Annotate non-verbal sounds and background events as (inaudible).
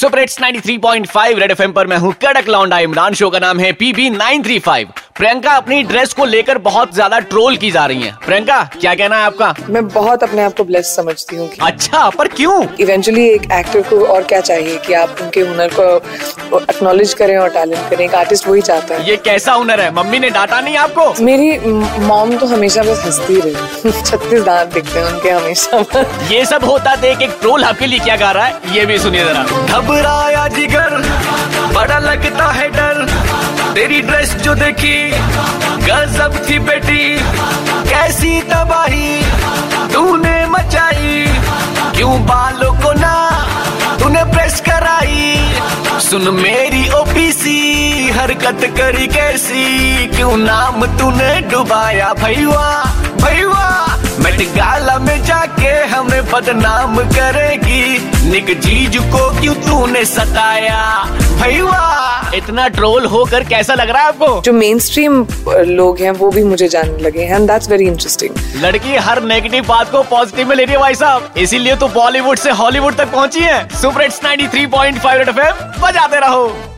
Super hits 93.5 red FM पर मैं हूँ कड़क लौंडा, इमरान शो का नाम है पीबी 935 प्रियंका अपनी ड्रेस को लेकर बहुत ज़्यादा ट्रोल की जा रही हैं। प्रियंका क्या कहना है आपका? मैं बहुत अपने आप को ब्लेस समझती हूँ अच्छा पर क्यों? इवेंचुअली एक एक्टर को और क्या चाहिए कि आप उनके हुनर को एक्नॉलेज करें और टैलेंट करें। एक आर्टिस्ट वही चाहता है। ये कैसा हुनर है? मम्मी ने डांटा नहीं आपको? मेरी मॉम तो हमेशा बस हंसती रही। (laughs) छत्तीस दांत दिखते हैं उनके हमेशा ये सब होता देख एक ट्रोल आपके लिए क्या गा रहा है? ये भी सुनिए जरा। घबराया जिगर तेरी ड्रेस जो देखी, गजब थी बेटी, कैसी तबाही, तूने मचाई, क्यों बालों को ना तूने प्रेस कराई? सुन मेरी ओपीसी हरकत करी कैसी, क्यों नाम तूने डुबाया? भैया भैया मेट गाला में जाके हमें बदनाम करेगी, निक जीज को क्यों तूने सताया? भैया इतना ट्रोल होकर कैसा लग रहा है आपको? जो मेन स्ट्रीम लोग हैं वो भी मुझे जानने लगे हैं एंड दैट्स वेरी इंटरेस्टिंग लड़की हर नेगेटिव बात को पॉजिटिव में ले रही है भाई साहब। इसीलिए तो बॉलीवुड से हॉलीवुड तक पहुँची है। सुपर हिट्स 93.5 एफएम बजाते रहो।